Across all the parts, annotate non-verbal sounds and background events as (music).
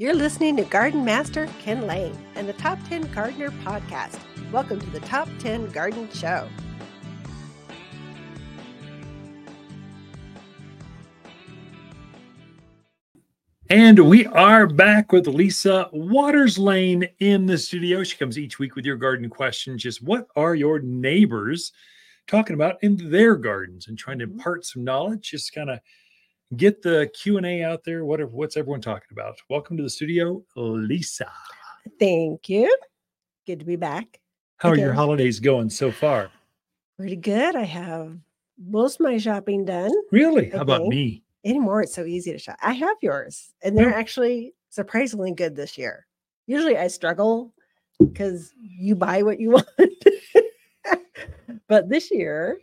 You're listening to Garden Master Ken Lain and the Top 10 Gardener Podcast. Welcome to the Top 10 Garden Show. And we are back with Lisa Waters Lain in the studio. She comes each week with your garden questions. Just what are your neighbors talking about in their gardens and trying to impart some knowledge, just kind of get the Q&A out there. What are, what's everyone talking about? Welcome to the studio, Lisa. Thank you. Good to be back. How are your holidays going so far? Pretty good. I have most of my shopping done. Really? How about me? Anymore, it's so easy to shop. I have yours, and they're Yeah. actually surprisingly good this year. Usually I struggle because you buy what you (laughs) want. but this year,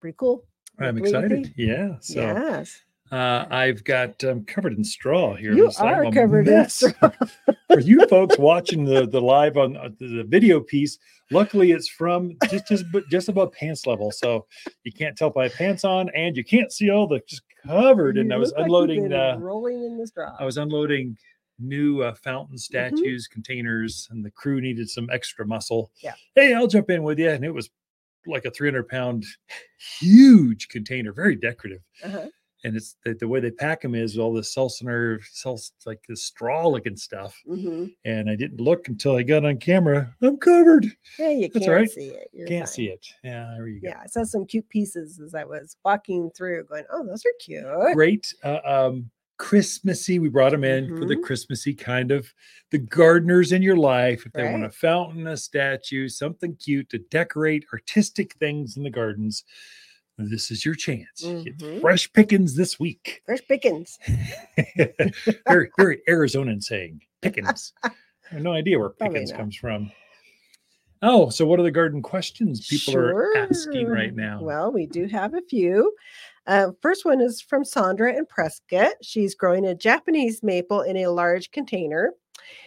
pretty cool. I'm you excited. Yeah. So yes. uh, I've got um, covered in straw here. You are covered in straw. (laughs) for you folks watching the the live on uh, the, video piece luckily it's from just just just above pants level so you can't tell if I have pants on and you can't see all the just covered and i was like unloading uh rolling in the straw. i was unloading new uh, fountain Mm-hmm. statues containers and the crew needed some extra muscle Yeah. hey i'll jump in with you and it was like a 300 pound huge container very decorative Uh-huh. and it's the, the way they pack them is all this seltzer, seltz, like this straw looking stuff Mhm. and I didn't look until I got on camera. I'm covered. Yeah, you That's can't right. see it. You're Can't fine. see it. Yeah, there you go. Yeah, I saw some cute pieces as I was walking through, going, "Oh, those are cute." Great. Uh, um, Christmassy. We brought them in for the Mhm. Christmassy kind of the gardeners in your life. If they want a fountain, a statue, something cute to decorate artistic things in the gardens, this is your chance. Mhm. fresh pickings this week. Fresh pickings. (laughs) very, very Arizonan saying pickings. I have no idea where pickings comes from. Oh, so what are the garden questions people are asking right now? Well, we do have a few. Uh, first one is from Sandra in Prescott. She's growing a Japanese maple in a large container.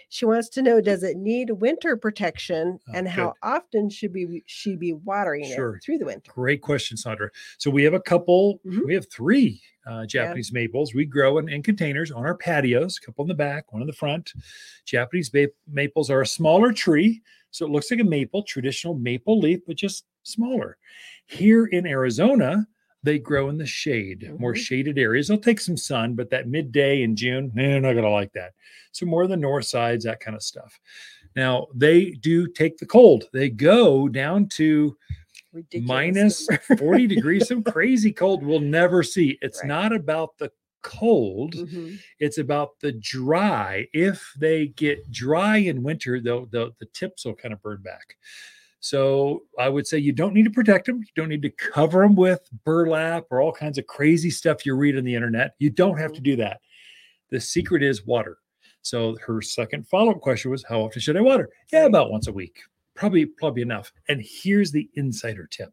She wants to know does it need winter protection Oh, and how good. often should be she be watering Sure. it through the winter? Great question, Sandra. So we have a couple, Mhm. we have three uh, Japanese maples. We grow in, in containers on our patios, a couple in the back, one in the front. Japanese ma- maples are a smaller tree. So it looks like a maple, traditional maple leaf, but just smaller. Here in Arizona, they grow in the shade, more Mhm. shaded areas. They'll take some sun, but that midday in June, they're not going to like that. So more the north sides, that kind of stuff. Now they do take the cold. They go down to minus number. 40 degrees, some (laughs) crazy cold we'll never see. It's Right. not about the cold, Mhm. it's about the dry. If they get dry in winter, they'll, they'll the tips will kind of burn back. So I would say you don't need to protect them. You don't need to cover them with burlap or all kinds of crazy stuff you read on the internet. You don't have to mm-hmm. do that. The secret is water. So her second follow-up question was, how often should I water? Yeah, about once a week. Probably, probably enough. And here's the insider tip.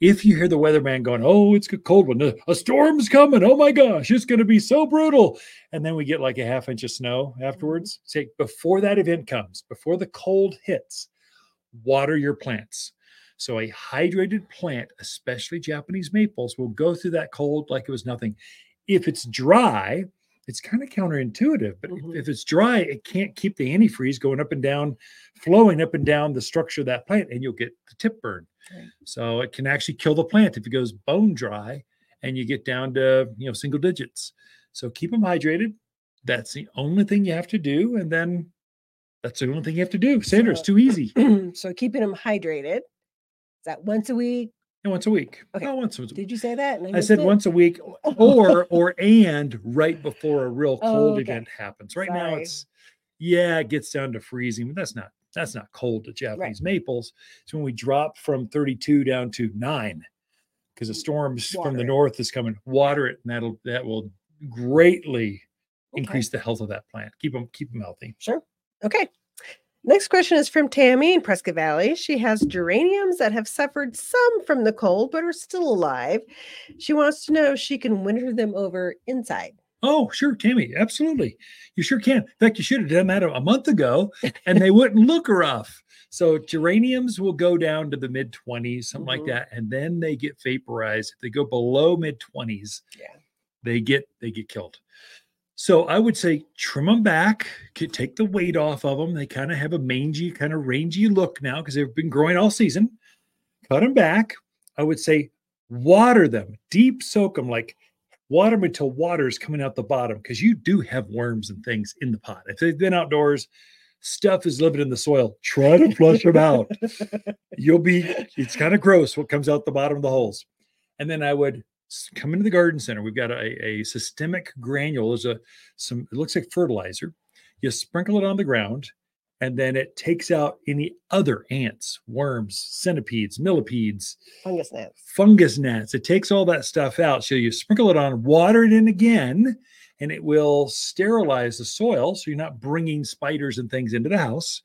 If you hear the weatherman going, oh, it's a cold one, a storm's coming. Oh my gosh, it's going to be so brutal. And then we get like a half inch of snow mm-hmm. afterwards. Say before that event comes, before the cold hits, water your plants. So a hydrated plant, especially Japanese maples, will go through that cold like it was nothing. If it's dry, it's kind of counterintuitive, but if- Mhm. if it's dry, it can't keep the antifreeze going up and down, flowing up and down the structure of that plant, and you'll get the tip burn. Right. So it can actually kill the plant if it goes bone dry and you get down to you know single digits. So keep them hydrated. That's the only thing you have to do, and then that's the only thing you have to do. Sandra, it's So- too easy. (clears throat) so keeping them hydrated. Is that once a week? And once a week. Okay. Oh, once a week. Did you say that? And I said it? once a week, (laughs) or or and right before a real Oh, cold okay. event happens. Right now, it's yeah, it gets down to freezing, but that's not that's not cold to Japanese maples. It's when we drop from 32 down to nine because the mm, storms from the it. north is coming. Water it, and that'll that will greatly Okay. increase the health of that plant. Keep them keep them healthy. Sure. Okay. Next question is from Tammy in Prescott Valley. She has geraniums that have suffered some from the cold but are still alive. She wants to know if she can winter them over inside. Oh, sure, Tammy, absolutely. You sure can. In fact, you should have done that a month ago, and they (laughs) wouldn't look rough. So geraniums will go down to the mid 20s, something Mhm. like that, and then they get vaporized. If they go below mid 20s, Yeah. they get they get killed. So I would say trim them back, take the weight off of them. They kind of have a mangy, kind of rangy look now because they've been growing all season. Cut them back. I would say water them, deep soak them, like water them until water is coming out the bottom because you do have worms and things in the pot. If they've been outdoors, stuff is living in the soil. Try to flush them out. You'll be, it's kind of gross what comes out the bottom of the holes. And then I would come into the garden center. We've got a, a systemic granule. Is a some. It looks like fertilizer. You sprinkle it on the ground, and then it takes out any other ants, worms, centipedes, millipedes, Fungus gnats. fungus gnats. It takes all that stuff out. So you sprinkle it on, water it in again, and it will sterilize the soil. So you're not bringing spiders and things into the house.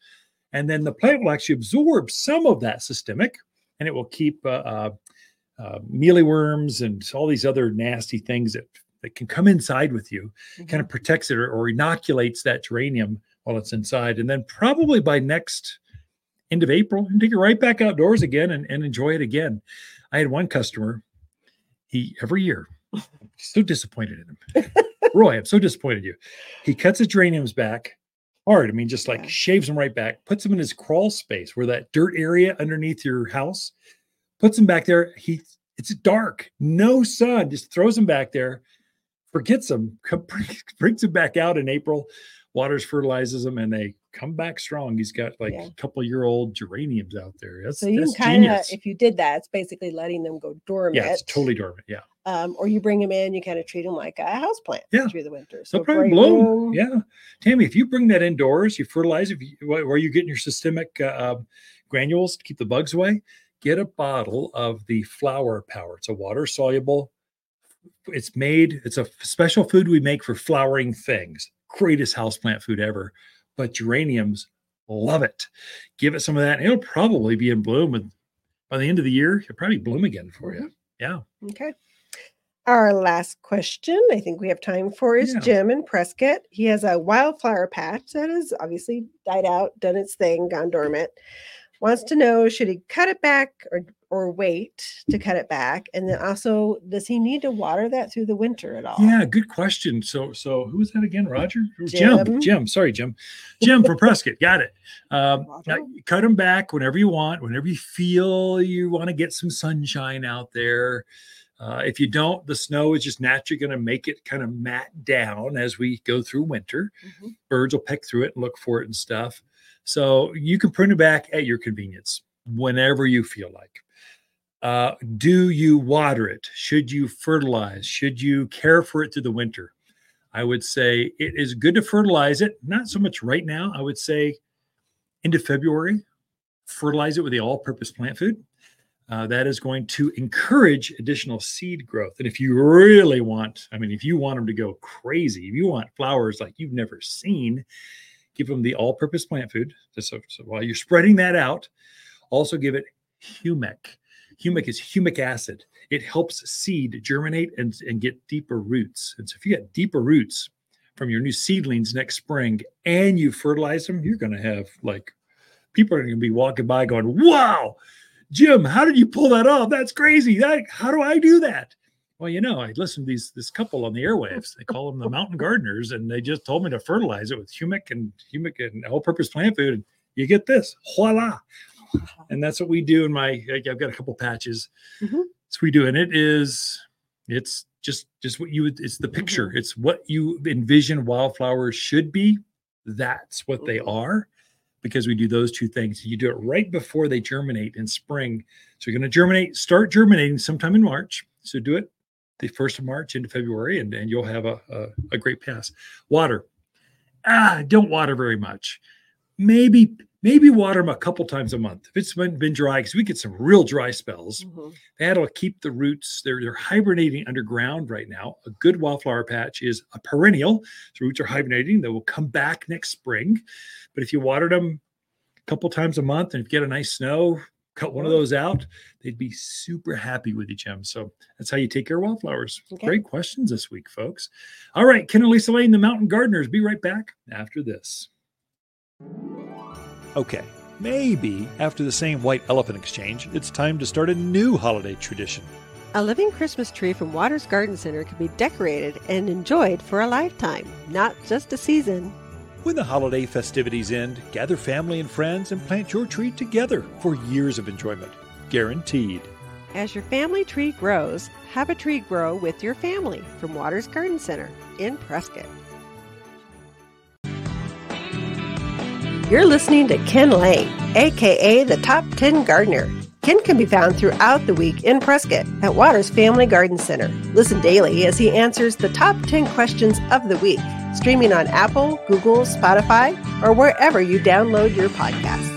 And then the plant will actually absorb some of that systemic, and it will keep uh, uh, uh, mealyworms and all these other nasty things that, that can come inside with you. Kind of protects it or, or inoculates that geranium while it's inside. And then probably by next end of April, you take it right back outdoors again and, and enjoy it again. I had one customer, he every year, so disappointed in him. (laughs) Roy, I'm so disappointed in you. He cuts his geraniums back hard. I mean, just like Yeah. shaves them right back, puts them in his crawl space where that dirt area underneath your house, puts them back there. He it's dark, no sun, just throws them back there, forgets them, (laughs) come, brings them back out in April, waters, fertilizes them, and they come back strong. He's got like Yeah. a couple year old geraniums out there. That's, So you kind of, if you did that, it's basically letting them go dormant. yeah, it's totally dormant. Yeah. Um, or you bring them in, you kind of treat them like a house plant Yeah. through the winter. They'll So probably bloom. room. Yeah, Tammy, if you bring that indoors, you fertilize if you, wh- where you're getting your systemic uh, um, granules to keep the bugs away. Get a bottle of the flower power. It's a water soluble. It's made. It's a special food we make for flowering things. Greatest houseplant food ever. But geraniums love it. Give it some of that. And it'll probably be in bloom. And by the end of the year, it'll probably bloom again for you. Mm-hmm. Yeah. Okay. Our last question, I think we have time for, is Yeah. Jim in Prescott. He has a wildflower patch that has obviously died out, done its thing, gone dormant. Wants to know should he cut it back or or wait to cut it back? And then also, does he need to water that through the winter at all? Yeah, good question. So, so who was that again? Roger? Jim. Jim. Jim. Sorry, Jim. Jim from Prescott. Got it. (laughs) Um, cut them back whenever you want, whenever you feel you want to get some sunshine out there. Uh, if you don't, the snow is just naturally going to make it kind of mat down as we go through winter. Mhm. Birds will peck through it and look for it and stuff. So you can prune it back at your convenience whenever you feel like. Uh, do you water it? Should you fertilize? Should you care for it through the winter? I would say it is good to fertilize it, not so much right now. I would say into February, fertilize it with the all purpose plant food. Uh, that is going to encourage additional seed growth. And if you really want, I mean, if you want them to go crazy, if you want flowers like you've never seen, give them the all purpose plant food. So, so while you're spreading that out, also give it humic. Humic is humic acid. It helps seed germinate and, and get deeper roots. And so if you get deeper roots from your new seedlings next spring and you fertilize them, you're going to have like people are going to be walking by going, wow, Jim, how did you pull that off? That's crazy. That, how do I do that? Well, you know, I listened to these this couple on the airwaves. They call them the mountain gardeners, and they just told me to fertilize it with humic and humic and all-purpose plant food. And you get this, voila! And that's what we do in my. I've got a couple patches. Mhm. So we do, and it is, it's just just what you would. It's the picture. It's what you envision wildflowers should be. That's what they Mhm. are, because we do those two things. You do it right before they germinate in spring. So you're going to germinate, start germinating sometime in March. So do it the first of March into February, and, and you'll have a, a, a great pass. Water. Ah, don't water very much. Maybe, maybe water them a couple times a month. If it's been, been dry, because we get some real dry spells, Mhm. that'll keep the roots. They're, they're hibernating underground right now. A good wildflower patch is a perennial. The roots are hibernating. They will come back next spring. But if you watered them a couple times a month and if you get a nice snow, cut one of those out, they'd be super happy with you, Jim. So that's how you take care of wildflowers. Okay. Great questions this week, folks. All right, Ken and Lisa Lain, the Mountain Gardeners. Be right back after this. Okay, maybe after the same white elephant exchange, it's time to start a new holiday tradition. A living Christmas tree from Waters Garden Center can be decorated and enjoyed for a lifetime, not just a season. When the holiday festivities end, gather family and friends and plant your tree together for years of enjoyment. Guaranteed. As your family tree grows, have a tree grow with your family from Waters Garden Center in Prescott. You're listening to Ken Lain, aka the Top 10 Gardener. Ken can be found throughout the week in Prescott at Waters Family Garden Center. Listen daily as he answers the top 10 questions of the week, streaming on Apple, Google, Spotify, or wherever you download your podcasts.